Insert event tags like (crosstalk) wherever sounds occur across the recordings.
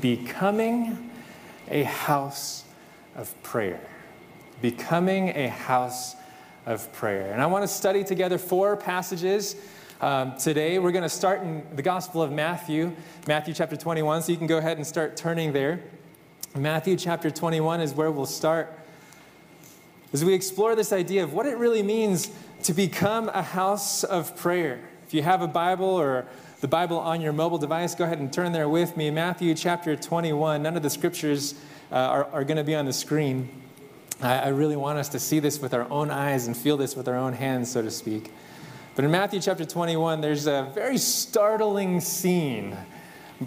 becoming a house of prayer. Becoming a house of prayer. And I want to study together four passages. Um, today, we're going to start in the Gospel of Matthew, Matthew chapter 21. So you can go ahead and start turning there. Matthew chapter 21 is where we'll start as we explore this idea of what it really means to become a house of prayer. If you have a Bible or the Bible on your mobile device, go ahead and turn there with me. Matthew chapter 21. None of the scriptures uh, are, are going to be on the screen. I, I really want us to see this with our own eyes and feel this with our own hands, so to speak. But in Matthew chapter 21, there's a very startling scene.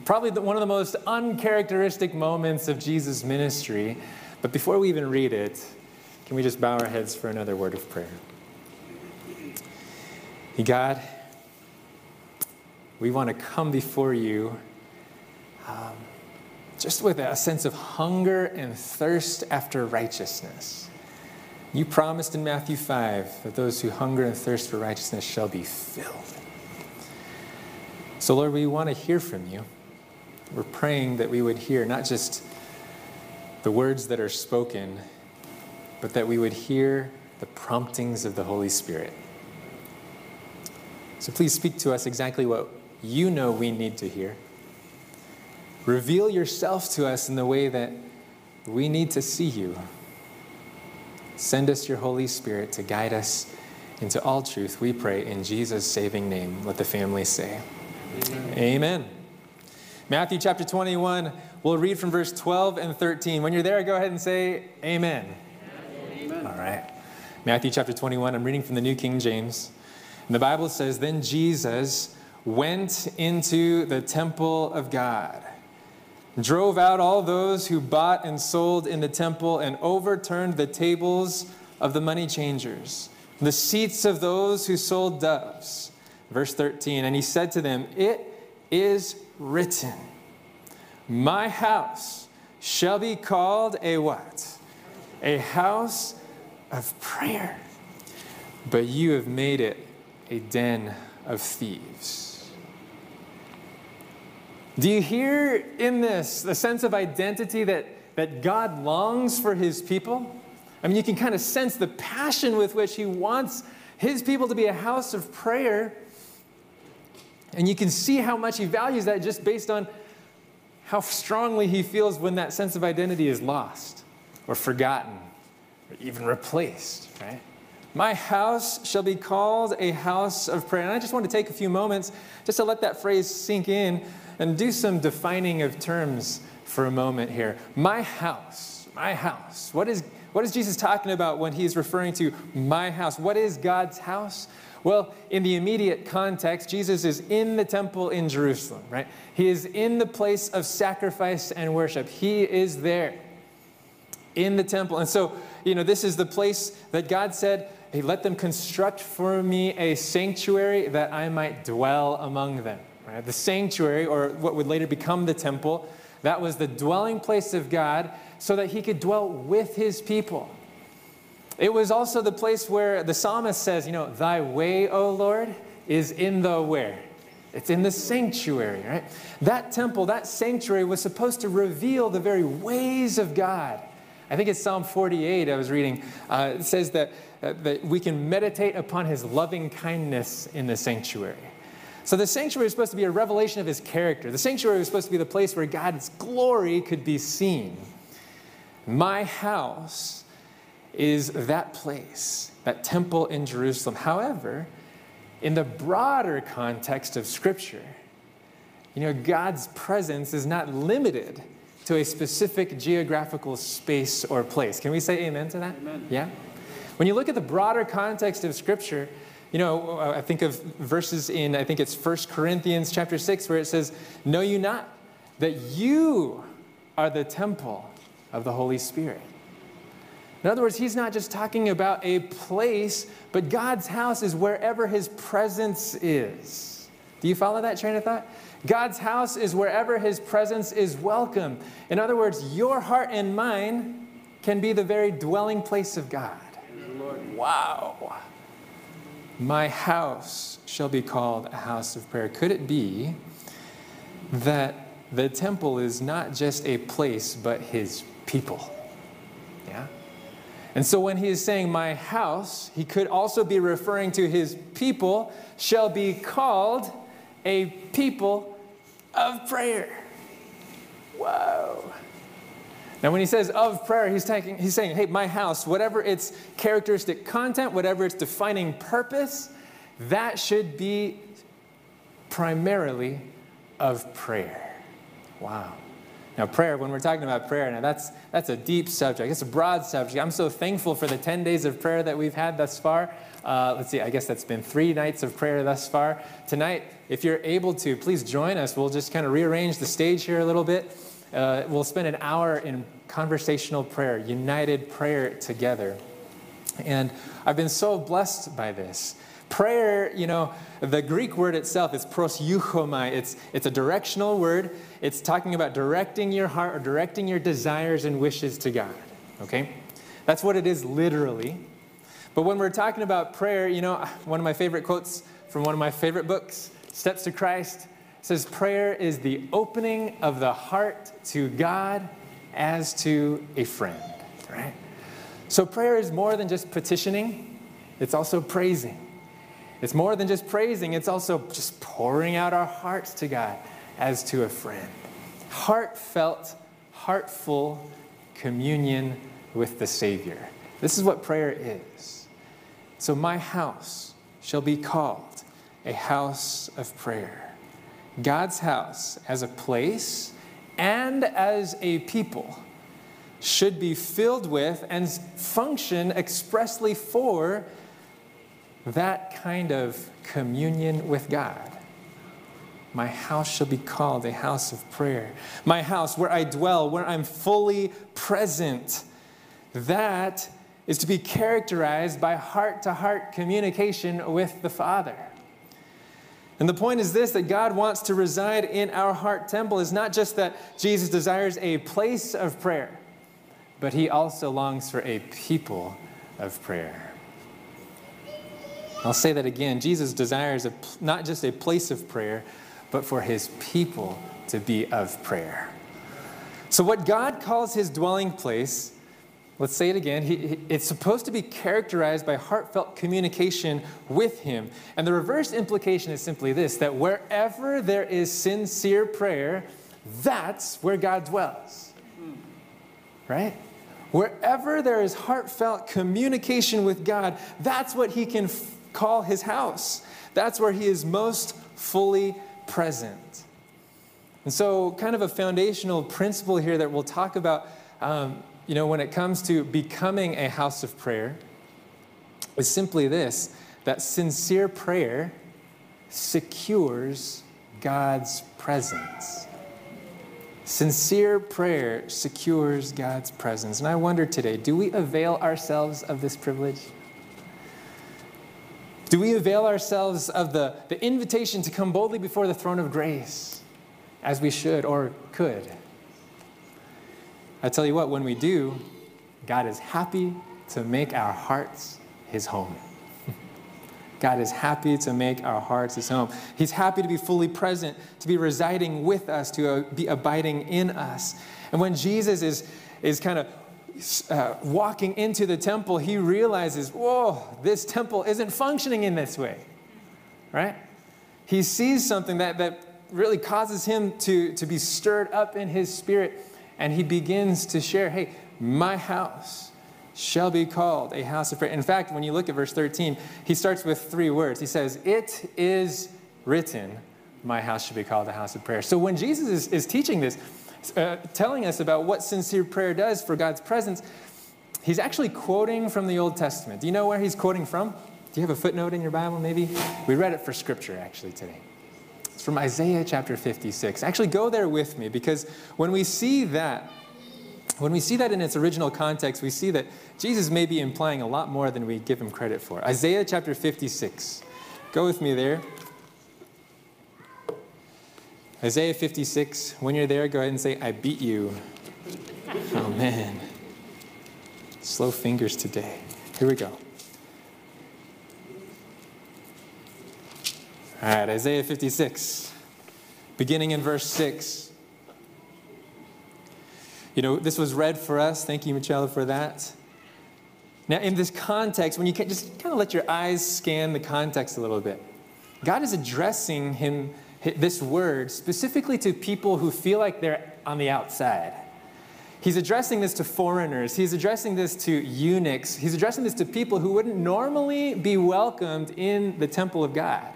Probably the, one of the most uncharacteristic moments of Jesus' ministry. But before we even read it, can we just bow our heads for another word of prayer? God, we want to come before you um, just with a sense of hunger and thirst after righteousness. You promised in Matthew 5 that those who hunger and thirst for righteousness shall be filled. So, Lord, we want to hear from you. We're praying that we would hear not just the words that are spoken but that we would hear the promptings of the Holy Spirit. So please speak to us exactly what you know we need to hear. Reveal yourself to us in the way that we need to see you. Send us your Holy Spirit to guide us into all truth, we pray in Jesus' saving name. Let the family say, Amen. Amen. Matthew chapter 21, we'll read from verse 12 and 13. When you're there, go ahead and say, Amen. All right. Matthew chapter 21, I'm reading from the New King James. And the Bible says, Then Jesus went into the temple of God, drove out all those who bought and sold in the temple, and overturned the tables of the money changers, the seats of those who sold doves. Verse 13, and he said to them, It is written, My house shall be called a what? A house of prayer, but you have made it a den of thieves. Do you hear in this the sense of identity that, that God longs for his people? I mean, you can kind of sense the passion with which he wants his people to be a house of prayer. And you can see how much he values that just based on how strongly he feels when that sense of identity is lost or forgotten or even replaced, right? My house shall be called a house of prayer. And I just want to take a few moments just to let that phrase sink in and do some defining of terms for a moment here. My house, my house. What is, what is Jesus talking about when he's referring to my house? What is God's house? Well, in the immediate context, Jesus is in the temple in Jerusalem, right? He is in the place of sacrifice and worship. He is there in the temple. And so, you know, this is the place that God said, Hey, let them construct for me a sanctuary that I might dwell among them. Right? The sanctuary, or what would later become the temple, that was the dwelling place of God so that he could dwell with his people. It was also the place where the psalmist says, you know, thy way, O Lord, is in the where? It's in the sanctuary, right? That temple, that sanctuary was supposed to reveal the very ways of God. I think it's Psalm 48 I was reading. Uh, it says that, uh, that we can meditate upon his loving kindness in the sanctuary. So the sanctuary is supposed to be a revelation of his character. The sanctuary was supposed to be the place where God's glory could be seen. My house is that place, that temple in Jerusalem. However, in the broader context of Scripture, you know, God's presence is not limited to a specific geographical space or place. Can we say amen to that? Amen. Yeah? When you look at the broader context of Scripture, you know, uh, I think of verses in, I think it's 1 Corinthians chapter 6, where it says, Know you not that you are the temple of the Holy Spirit? In other words, he's not just talking about a place, but God's house is wherever his presence is. Do you follow that train of thought? God's house is wherever his presence is welcome. In other words, your heart and mine can be the very dwelling place of God. Wow. My house shall be called a house of prayer. Could it be that the temple is not just a place, but his people. Yeah? And so when he is saying my house, he could also be referring to his people shall be called a people of prayer. Whoa. Now, when he says of prayer, he's, taking, he's saying, hey, my house, whatever its characteristic content, whatever its defining purpose, that should be primarily of prayer. Wow. Now, prayer, when we're talking about prayer, now that's, that's a deep subject. It's a broad subject. I'm so thankful for the 10 days of prayer that we've had thus far. Uh, let's see, I guess that's been three nights of prayer thus far. Tonight, if you're able to, please join us. We'll just kind of rearrange the stage here a little bit. Uh, we'll spend an hour in conversational prayer, united prayer together. And I've been so blessed by this. Prayer, you know, the Greek word itself is proseuchomai. It's, it's a directional word. It's talking about directing your heart or directing your desires and wishes to God. Okay? That's what it is literally. But when we're talking about prayer, you know, one of my favorite quotes from one of my favorite books, Steps to Christ, says, Prayer is the opening of the heart to God as to a friend, right? So prayer is more than just petitioning, it's also praising. It's more than just praising, it's also just pouring out our hearts to God as to a friend. Heartfelt, heartful communion with the Savior. This is what prayer is. So, my house shall be called a house of prayer. God's house as a place and as a people should be filled with and function expressly for that kind of communion with God. My house shall be called a house of prayer. My house, where I dwell, where I'm fully present, that is to be characterized by heart to heart communication with the Father. And the point is this that God wants to reside in our heart temple is not just that Jesus desires a place of prayer, but he also longs for a people of prayer. I'll say that again. Jesus desires a, not just a place of prayer, but for his people to be of prayer. So, what God calls his dwelling place, let's say it again, he, it's supposed to be characterized by heartfelt communication with him. And the reverse implication is simply this that wherever there is sincere prayer, that's where God dwells. Right? Wherever there is heartfelt communication with God, that's what he can call his house. That's where he is most fully present. And so, kind of a foundational principle here that we'll talk about, um, you know, when it comes to becoming a house of prayer, is simply this that sincere prayer secures God's presence. Sincere prayer secures God's presence. And I wonder today do we avail ourselves of this privilege? Do we avail ourselves of the, the invitation to come boldly before the throne of grace as we should or could? I tell you what, when we do, God is happy to make our hearts his home. (laughs) God is happy to make our hearts his home. He's happy to be fully present, to be residing with us, to uh, be abiding in us. And when Jesus is, is kind of uh, walking into the temple, he realizes, whoa, this temple isn't functioning in this way, right? He sees something that, that really causes him to, to be stirred up in his spirit, and he begins to share, hey, my house shall be called a house of prayer. In fact, when you look at verse 13, he starts with three words. He says, It is written, my house should be called a house of prayer. So when Jesus is, is teaching this, uh, telling us about what sincere prayer does for God's presence, he's actually quoting from the Old Testament. Do you know where he's quoting from? Do you have a footnote in your Bible, maybe? We read it for scripture actually today. It's from Isaiah chapter 56. Actually, go there with me because when we see that, when we see that in its original context, we see that Jesus may be implying a lot more than we give him credit for. Isaiah chapter 56. Go with me there. Isaiah 56, when you're there, go ahead and say, I beat you. Oh, man. Slow fingers today. Here we go. All right, Isaiah 56, beginning in verse 6. You know, this was read for us. Thank you, Michelle, for that. Now, in this context, when you can just kind of let your eyes scan the context a little bit, God is addressing him this word specifically to people who feel like they're on the outside. He's addressing this to foreigners. He's addressing this to eunuchs. He's addressing this to people who wouldn't normally be welcomed in the temple of God.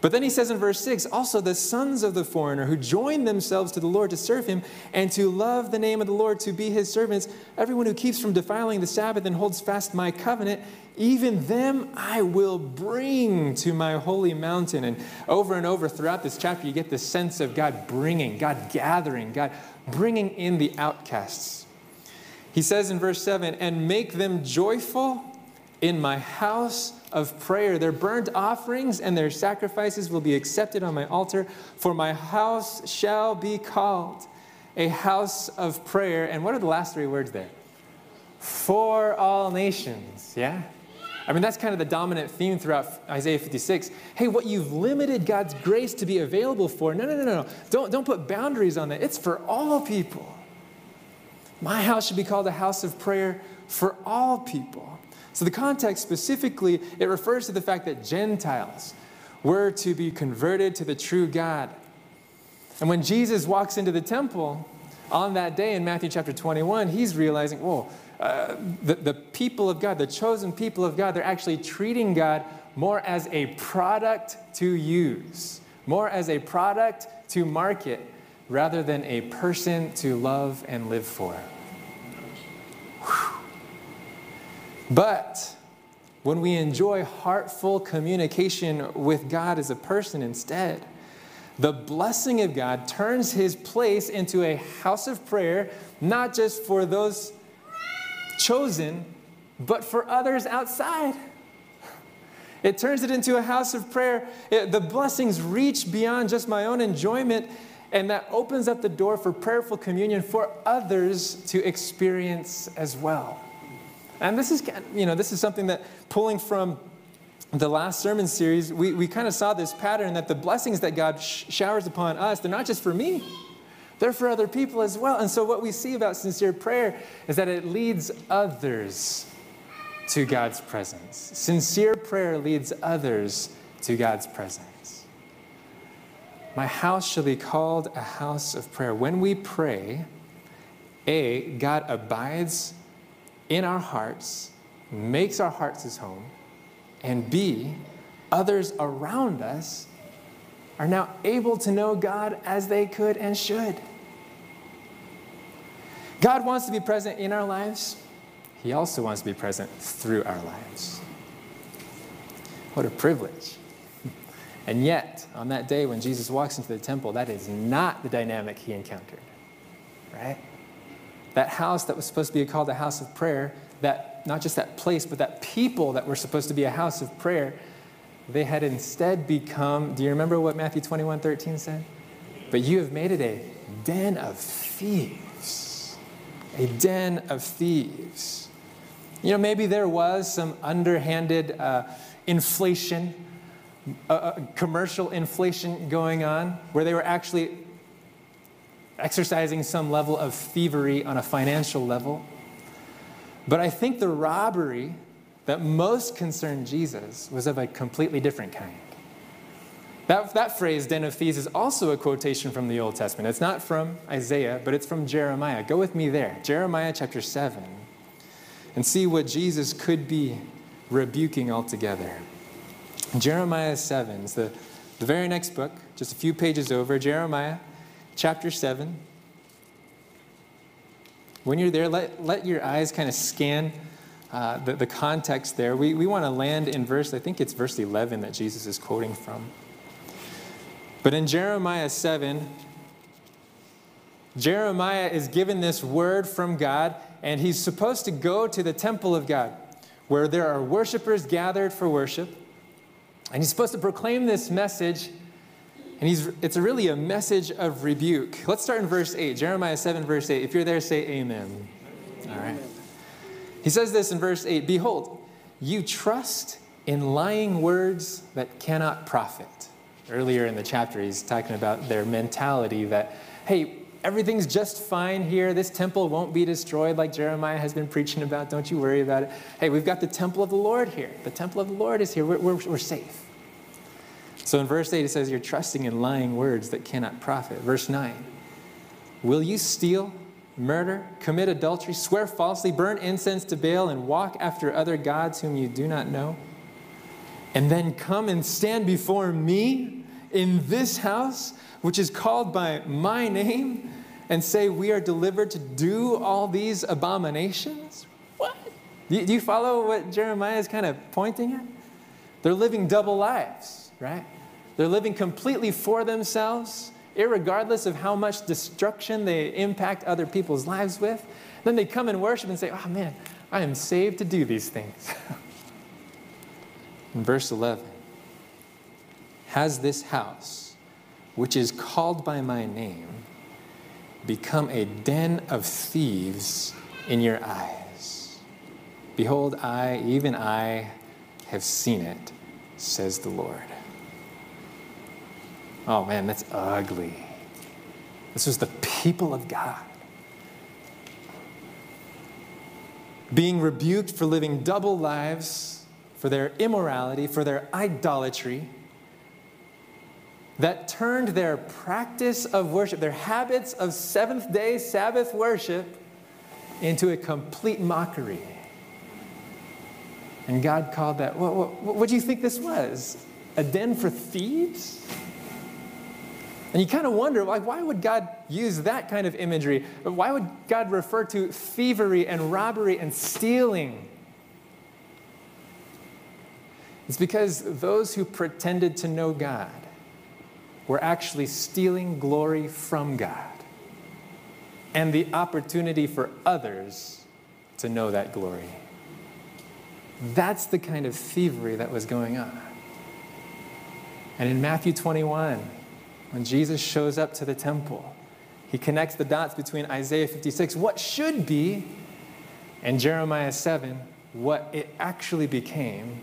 But then he says in verse 6 also the sons of the foreigner who join themselves to the Lord to serve him and to love the name of the Lord to be his servants, everyone who keeps from defiling the Sabbath and holds fast my covenant, even them I will bring to my holy mountain. And over and over throughout this chapter, you get the sense of God bringing, God gathering, God bringing in the outcasts. He says in verse 7 and make them joyful in my house of prayer. Their burnt offerings and their sacrifices will be accepted on my altar, for my house shall be called a house of prayer. And what are the last three words there? For all nations, yeah? I mean, that's kind of the dominant theme throughout Isaiah 56. Hey, what you've limited God's grace to be available for, no, no, no, no. Don't, don't put boundaries on that. It's for all people. My house should be called a house of prayer for all people. So, the context specifically, it refers to the fact that Gentiles were to be converted to the true God. And when Jesus walks into the temple on that day in Matthew chapter 21, he's realizing, whoa, uh, the, the people of God, the chosen people of God, they're actually treating God more as a product to use, more as a product to market, rather than a person to love and live for. But when we enjoy heartful communication with God as a person instead, the blessing of God turns his place into a house of prayer, not just for those chosen, but for others outside. It turns it into a house of prayer. It, the blessings reach beyond just my own enjoyment, and that opens up the door for prayerful communion for others to experience as well. And this is, you know, this is something that pulling from the last sermon series, we, we kind of saw this pattern that the blessings that God sh- showers upon us, they're not just for me, they're for other people as well. And so, what we see about sincere prayer is that it leads others to God's presence. Sincere prayer leads others to God's presence. My house shall be called a house of prayer. When we pray, A, God abides in our hearts, makes our hearts his home, and B, others around us are now able to know God as they could and should. God wants to be present in our lives. He also wants to be present through our lives. What a privilege. (laughs) And yet, on that day when Jesus walks into the temple, that is not the dynamic he encountered, right? That house that was supposed to be called a house of prayer, that not just that place, but that people that were supposed to be a house of prayer, they had instead become, do you remember what Matthew 21 13 said? But you have made it a den of thieves. A den of thieves. You know, maybe there was some underhanded uh, inflation, uh, uh commercial inflation going on, where they were actually exercising some level of thievery on a financial level. But I think the robbery that most concerned Jesus was of a completely different kind. That, that phrase, den of thieves, is also a quotation from the Old Testament. It's not from Isaiah, but it's from Jeremiah. Go with me there, Jeremiah chapter 7, and see what Jesus could be rebuking altogether. Jeremiah 7 is the, the very next book, just a few pages over. Jeremiah chapter 7. When you're there, let, let your eyes kind of scan uh, the, the context there. We, we want to land in verse, I think it's verse 11 that Jesus is quoting from. But in Jeremiah 7, Jeremiah is given this word from God, and he's supposed to go to the temple of God, where there are worshipers gathered for worship. And he's supposed to proclaim this message and he's, it's really a message of rebuke. Let's start in verse 8. Jeremiah 7, verse 8. If you're there, say amen. All right. He says this in verse 8 Behold, you trust in lying words that cannot profit. Earlier in the chapter, he's talking about their mentality that, hey, everything's just fine here. This temple won't be destroyed like Jeremiah has been preaching about. Don't you worry about it. Hey, we've got the temple of the Lord here. The temple of the Lord is here. We're, we're, we're safe. So in verse 8, it says, You're trusting in lying words that cannot profit. Verse 9, Will you steal, murder, commit adultery, swear falsely, burn incense to Baal, and walk after other gods whom you do not know? And then come and stand before me in this house? which is called by my name, and say we are delivered to do all these abominations? What? Do you follow what Jeremiah is kind of pointing at? They're living double lives, right? They're living completely for themselves, regardless of how much destruction they impact other people's lives with. Then they come and worship and say, oh man, I am saved to do these things. (laughs) In verse 11, has this house which is called by my name, become a den of thieves in your eyes. Behold, I, even I, have seen it, says the Lord. Oh man, that's ugly. This was the people of God. Being rebuked for living double lives, for their immorality, for their idolatry that turned their practice of worship, their habits of seventh day Sabbath worship, into a complete mockery. And God called that, what, what, what do you think this was? A den for thieves? And you kind of wonder, like, why would God use that kind of imagery? Why would God refer to thievery and robbery and stealing? It's because those who pretended to know God we're actually stealing glory from God and the opportunity for others to know that glory. That's the kind of thievery that was going on. And in Matthew 21, when Jesus shows up to the temple, he connects the dots between Isaiah 56, what should be, and Jeremiah 7, what it actually became.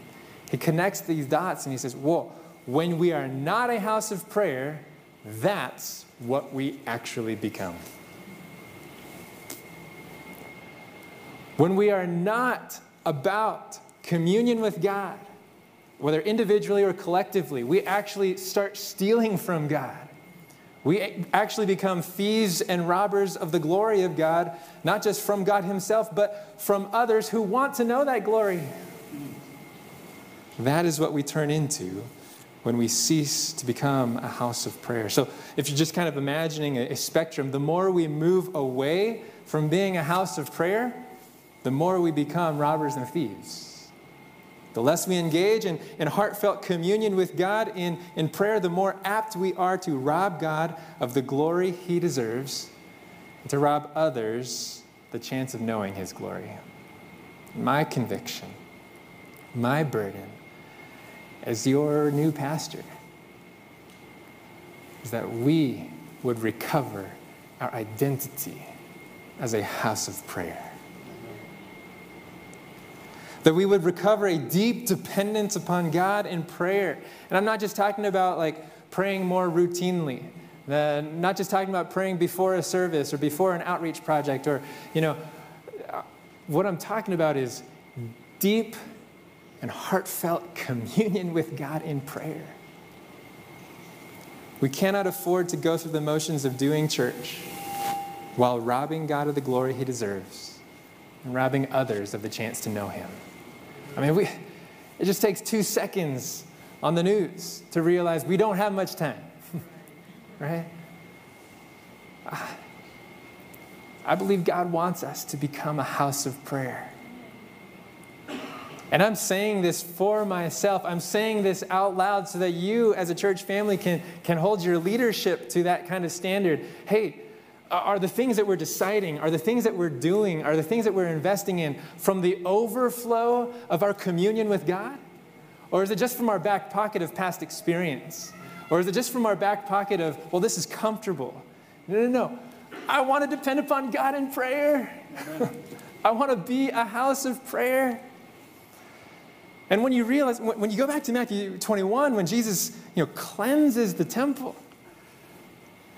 He connects these dots and he says, Whoa, when we are not a house of prayer, that's what we actually become. When we are not about communion with God, whether individually or collectively, we actually start stealing from God. We actually become thieves and robbers of the glory of God, not just from God Himself, but from others who want to know that glory. That is what we turn into when we cease to become a house of prayer. So, if you're just kind of imagining a, spectrum, the more we move away from being a house of prayer, the more we become robbers and thieves. The less we engage in, in heartfelt communion with God in, in prayer, the more apt we are to rob God of the glory he deserves and to rob others the chance of knowing his glory. My conviction, my burden, as your new pastor is that we would recover our identity as a house of prayer. That we would recover a deep dependence upon God in prayer. And I'm not just talking about like praying more routinely. Uh, not just talking about praying before a service or before an outreach project or, you know, what I'm talking about is deep and heartfelt (laughs) communion with God in prayer. We cannot afford to go through the motions of doing church while robbing God of the glory he deserves and robbing others of the chance to know him. I mean, we, it just takes two seconds on the news to realize we don't have much time, (laughs) right? I believe God wants us to become a house of prayer. And I'm saying this for myself. I'm saying this out loud so that you, as a church family, can, can hold your leadership to that kind of standard. Hey, are the things that we're deciding, are the things that we're doing, are the things that we're investing in from the overflow of our communion with God? Or is it just from our back pocket of past experience? Or is it just from our back pocket of, well, this is comfortable? No, no, no. I want to depend upon God in prayer. (laughs) I want to be a house of prayer. And when you realize, when you go back to Matthew 21, when Jesus you know, cleanses the temple,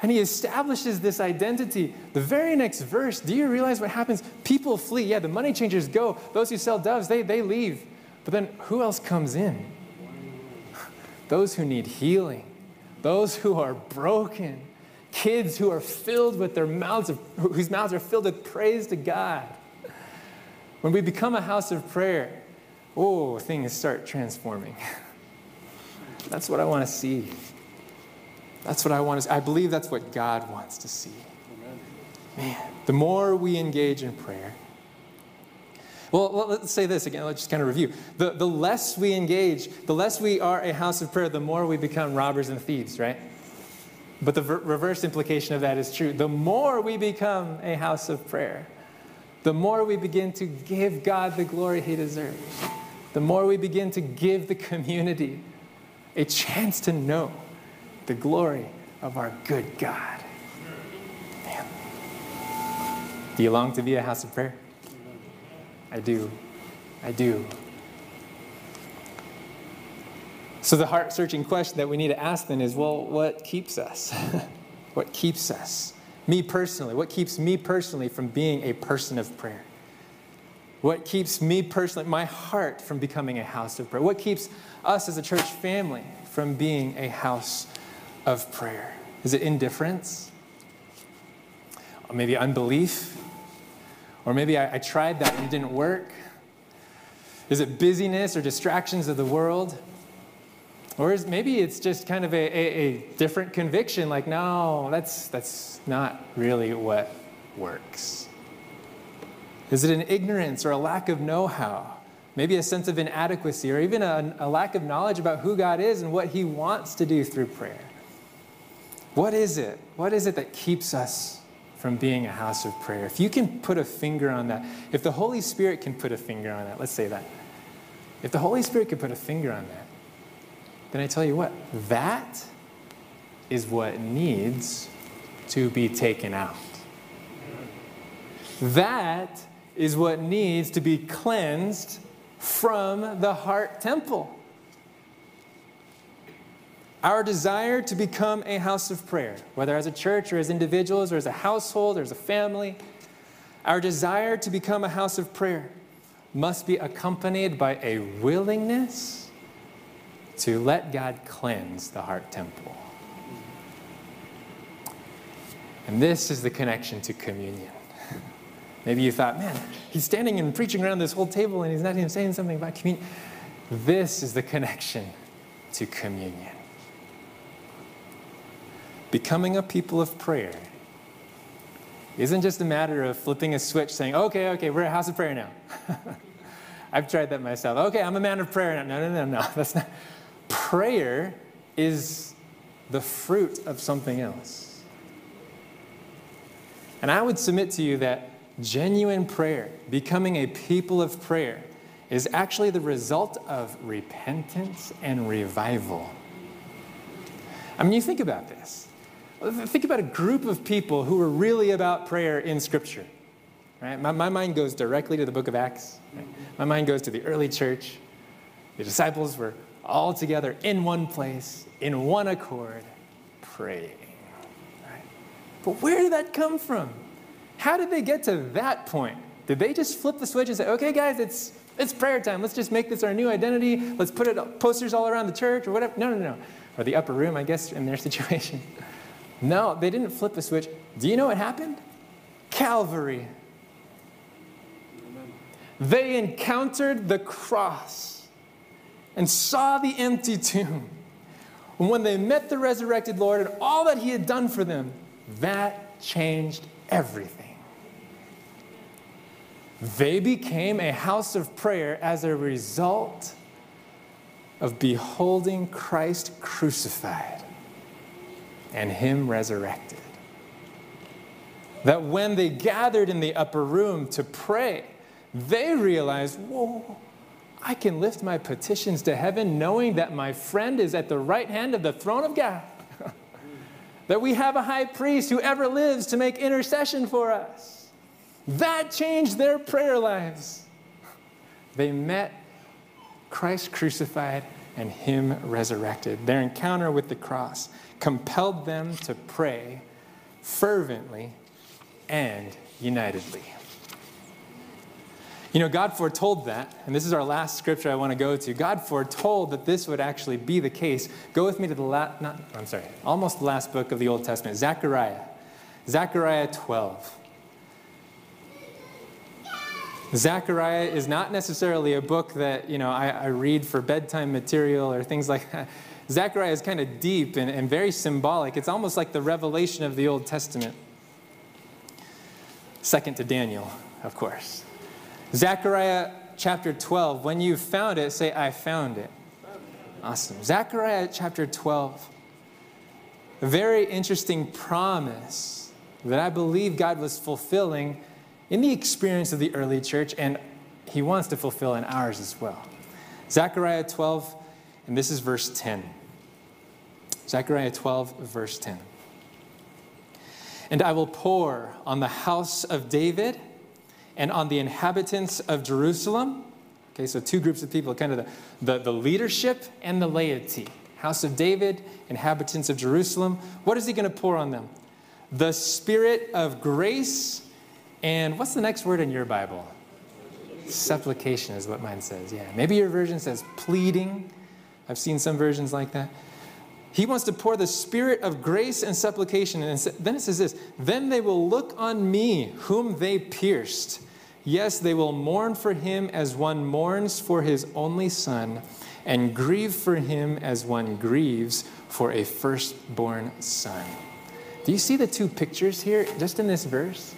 And he establishes this identity. The very next verse, do you realize what happens? People flee. Yeah, the money changers go. Those who sell doves, they, they leave. But then who else comes in? (laughs) Those who need healing, those who are broken, kids who are filled with their mouths, of, whose mouths are filled with praise to God. When we become a house of prayer, oh, things start transforming. (laughs) That's what I want to see. That's what I want to see. I believe that's what God wants to see. Man, the more we engage in prayer, well, let's say this again. Let's just kind of review. The, the less we engage, the less we are a house of prayer, the more we become robbers and thieves, right? But the reverse implication of that is true. The more we become a house of prayer, the more we begin to give God the glory he deserves, the more we begin to give the community a chance to know the glory of our good God. Man. Do you long to be a house of prayer? I do. I do. So, the heart searching question that we need to ask then is well, what keeps us? (laughs) what keeps us? Me personally, what keeps me personally from being a person of prayer? What keeps me personally, my heart, from becoming a house of prayer? What keeps us as a church family from being a house of prayer? Is it indifference? Or maybe unbelief? Or maybe I, I tried that and it didn't work? Is it busyness or distractions of the world? Or is, maybe it's just kind of a, a, a, different conviction like, no, that's, that's not really what works. Is it an ignorance or a lack of know how? Maybe a sense of inadequacy or even a, a lack of knowledge about who God is and what He wants to do through prayer? What is it? What is it that keeps us from being a house of prayer? If you can put a finger on that, if the Holy Spirit can put a finger on that, let's say that. If the Holy Spirit can put a finger on that, then I tell you what, that is what needs to be taken out. That is what needs to be cleansed from the heart temple. Our desire to become a house of prayer, whether as a church or as individuals or as a household or as a family, our desire to become a house of prayer must be accompanied by a willingness to let God cleanse the heart temple. And this is the connection to communion. (laughs) Maybe you thought, man, he's standing and preaching around this whole table and he's not even saying something about communion. This is the connection to communion. Becoming a people of prayer isn't just a matter of flipping a switch saying, okay, okay, we're a house of prayer now. (laughs) I've tried that myself. Okay, I'm a man of prayer now. No, no, no, no. (laughs) That's not. Prayer is the fruit of something else. And I would submit to you that genuine prayer, becoming a people of prayer, is actually the result of repentance and revival. I mean, you think about this. Think about a group of people who were really about prayer in Scripture. Right? My, my mind goes directly to the book of Acts. Right? My mind goes to the early church. The disciples were all together in one place, in one accord, praying. Right? But where did that come from? How did they get to that point? Did they just flip the switch and say, okay, guys, it's, it's prayer time. Let's just make this our new identity. Let's put it posters all around the church or whatever? No, no, no. Or the upper room, I guess, in their (laughs) situation. No, they didn't flip the switch. Do you know what happened? Calvary. They encountered the cross and saw the empty tomb. And when they met the resurrected Lord and all that he had done for them, that changed everything. They became a house of prayer as a result of beholding Christ crucified and him resurrected. That when they gathered in the upper room to pray, they realized, whoa, I can lift my petitions to heaven knowing that my friend is at the right hand of the throne of God. (laughs) that we have a high priest who ever lives to make intercession for us. That changed their prayer lives. They met Christ crucified and Him resurrected. Their encounter with the cross compelled them to pray fervently, and unitedly. You know, God foretold that, and this is our last scripture I want to go to. God foretold that this would actually be the case. Go with me to the last, not, I'm sorry, almost the last book of the Old Testament, Zechariah. Zechariah 12. Zechariah is not necessarily a book that, you know, I, I read for bedtime material or things like that. Zechariah is kind of deep and, and very symbolic. It's almost like the revelation of the Old Testament. Second to Daniel, of course. Zechariah chapter 12, when you found it, say, I found it. Awesome. Zechariah chapter 12, a very interesting promise that I believe God was fulfilling in the experience of the early church, and he wants to fulfill in ours as well. Zechariah 12, and this is verse 10. Zechariah 12, verse 10. And I will pour on the house of David and on the inhabitants of Jerusalem. Okay, so two groups of people, kind of the, the, the, leadership and the laity. House of David, inhabitants of Jerusalem. What is he going to pour on them? The spirit of grace. And what's the next word in your Bible? Supplication is what mine says. Yeah. Maybe your version says pleading. I've seen some versions like that. He wants to pour the spirit of grace and supplication. And then it says this Then they will look on me, whom they pierced Yes, they will mourn for him as one mourns for his only son, and grieve for him as one grieves for a firstborn son. Do you see the two pictures here just in this verse?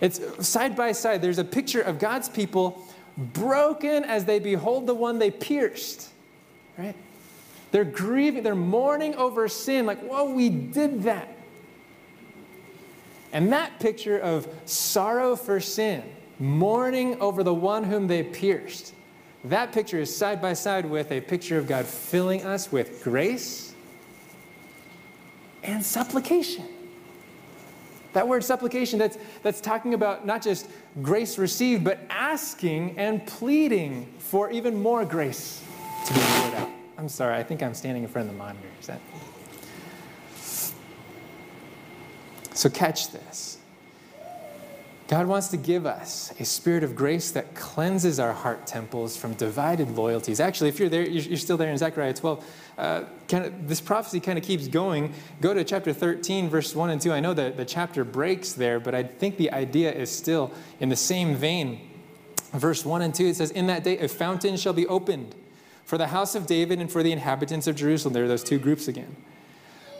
It's side by side. There's a picture of God's people broken as they behold the one they pierced, right? They're grieving, they're mourning over sin, like, whoa, we did that. And that picture of sorrow for sin mourning over the one whom they pierced. That picture is side by side with a picture of God filling us with grace and supplication. That word supplication, that's, that's talking about not just grace received, but asking and pleading for even more grace to be poured out. I'm sorry, I think I'm standing in front of the monitor. Is that? So catch this. God wants to give us a spirit of grace that cleanses our heart temples from divided loyalties. Actually, if you're there, you're still there in Zechariah 12. Uh, kind of, this prophecy kind of keeps going. Go to chapter 13, verse 1 and 2. I know that the chapter breaks there, but I think the idea is still in the same vein. Verse 1 and 2, it says, In that day a fountain shall be opened for the house of David and for the inhabitants of Jerusalem. There are those two groups again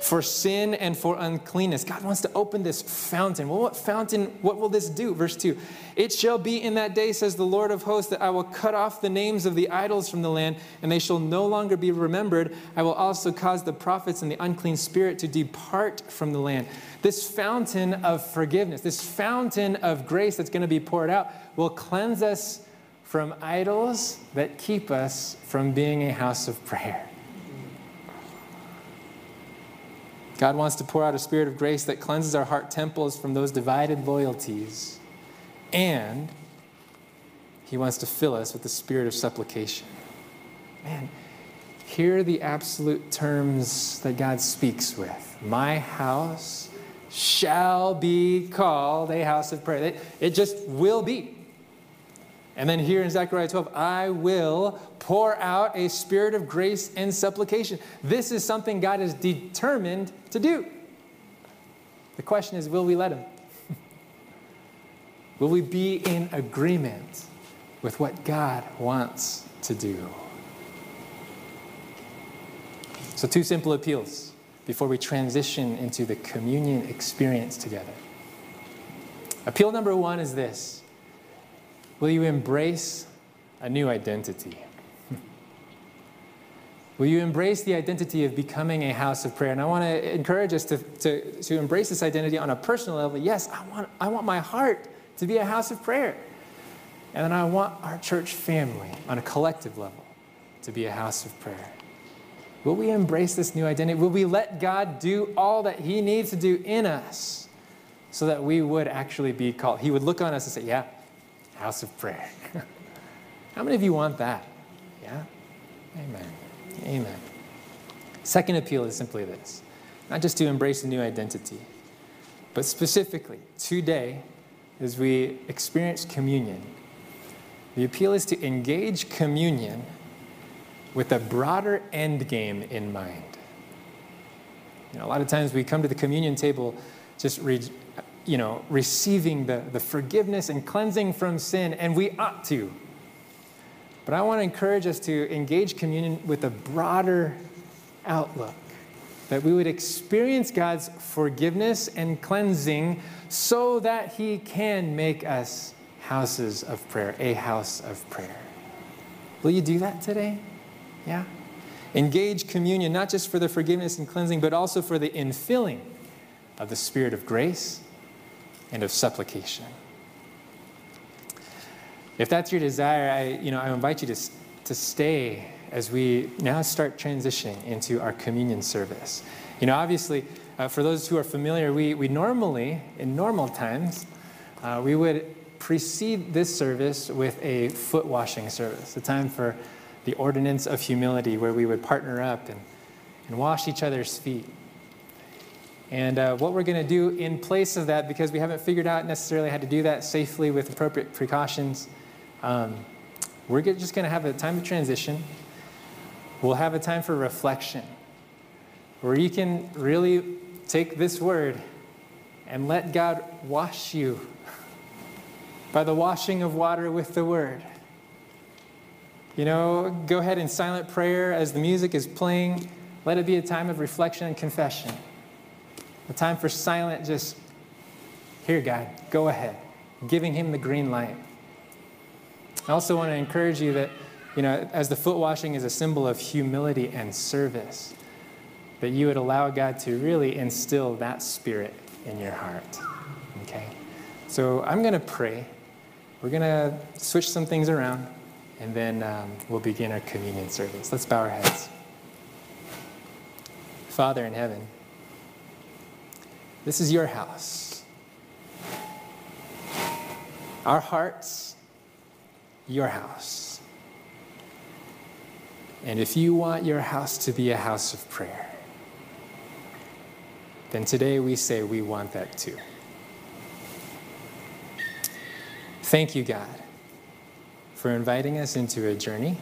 for sin and for uncleanness. God wants to open this fountain. Well, what fountain, what will this do? Verse 2 It shall be in that day, says the Lord of hosts, that I will cut off the names of the idols from the land, and they shall no longer be remembered. I will also cause the prophets and the unclean spirit to depart from the land. This fountain of forgiveness, this fountain of grace that's going to be poured out, will cleanse us from idols that keep us from being a house of prayer. God wants to pour out a spirit of grace that cleanses our heart temples from those divided loyalties. And He wants to fill us with the spirit of supplication. Man, here are the absolute terms that God speaks with My house shall be called a house of prayer. It just will be. And then here in Zechariah 12, I will pour out a spirit of grace and supplication. This is something God is determined to do. The question is will we let Him? (laughs) will we be in agreement with what God wants to do? So, two simple appeals before we transition into the communion experience together. Appeal number one is this Will you embrace a new identity? (laughs) Will you embrace the identity of becoming a house of prayer? And I want to encourage us to, to, to embrace this identity on a personal level. Yes, I want, I want my heart to be a house of prayer. And then I want our church family on a collective level to be a house of prayer. Will we embrace this new identity? Will we let God do all that He needs to do in us so that we would actually be called? He would look on us and say, Yeah, house of prayer. (laughs) How many of you want that? Yeah? Amen. Amen. Second appeal is simply this not just to embrace a new identity, But specifically, today, as we experience communion, the appeal is to engage communion with a broader end game in mind. You know, a lot of times we come to the communion table just re, you know, receiving the, the forgiveness and cleansing from sin, and we ought to. But I want to encourage us to engage communion with a broader outlook, that we would experience God's forgiveness and cleansing so that He can make us houses of prayer, a house of prayer. Will you do that today? Yeah? Engage communion, not just for the forgiveness and cleansing, but also for the infilling of the Spirit of grace and of supplication. If that's your desire, I, you know, I invite you to, to stay as we now start transitioning into our communion service. You know, obviously, uh, for those who are familiar, we, we normally, in normal times, uh, we would precede this service with a foot washing service, a time for the ordinance of humility, where we would partner up and, and wash each other's feet. And uh, what we're going to do in place of that, because we haven't figured out necessarily how to do that safely with appropriate precautions, um, we're just going to have a time of transition. We'll have a time for reflection where you can really take this word and let God wash you by the washing of water with the word. You know, go ahead in silent prayer as the music is playing. Let it be a time of reflection and confession. A time for silent, just, here, God, go ahead, giving Him the green light. I also want to encourage you that, you know, as the foot washing is a symbol of humility and service, that you would allow God to really instill that spirit in your heart. Okay? So I'm going to pray. We're going to switch some things around and then um, we'll begin our communion service. Let's bow our heads. Father in heaven, this is your house. Our hearts, your house. And if you want your house to be a house of prayer, then today we say we want that too. Thank you, God for inviting us into a journey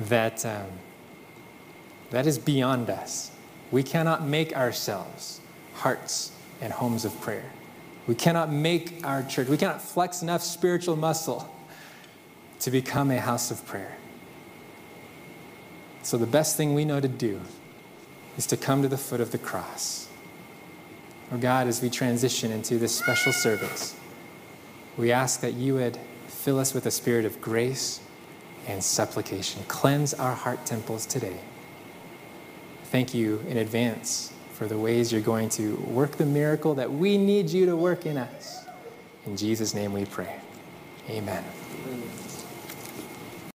that, um, that is beyond us. We cannot make ourselves hearts and homes of prayer. We cannot make our church, we cannot flex enough spiritual muscle to become a house of prayer. So, the best thing we know to do is to come to the foot of the cross. Oh God, as we transition into this special service, we ask that you would Fill us with a spirit of grace and supplication. Cleanse our heart temples today. Thank you in advance for the ways you're going to work the miracle that we need you to work in us. In Jesus' name we pray. Amen.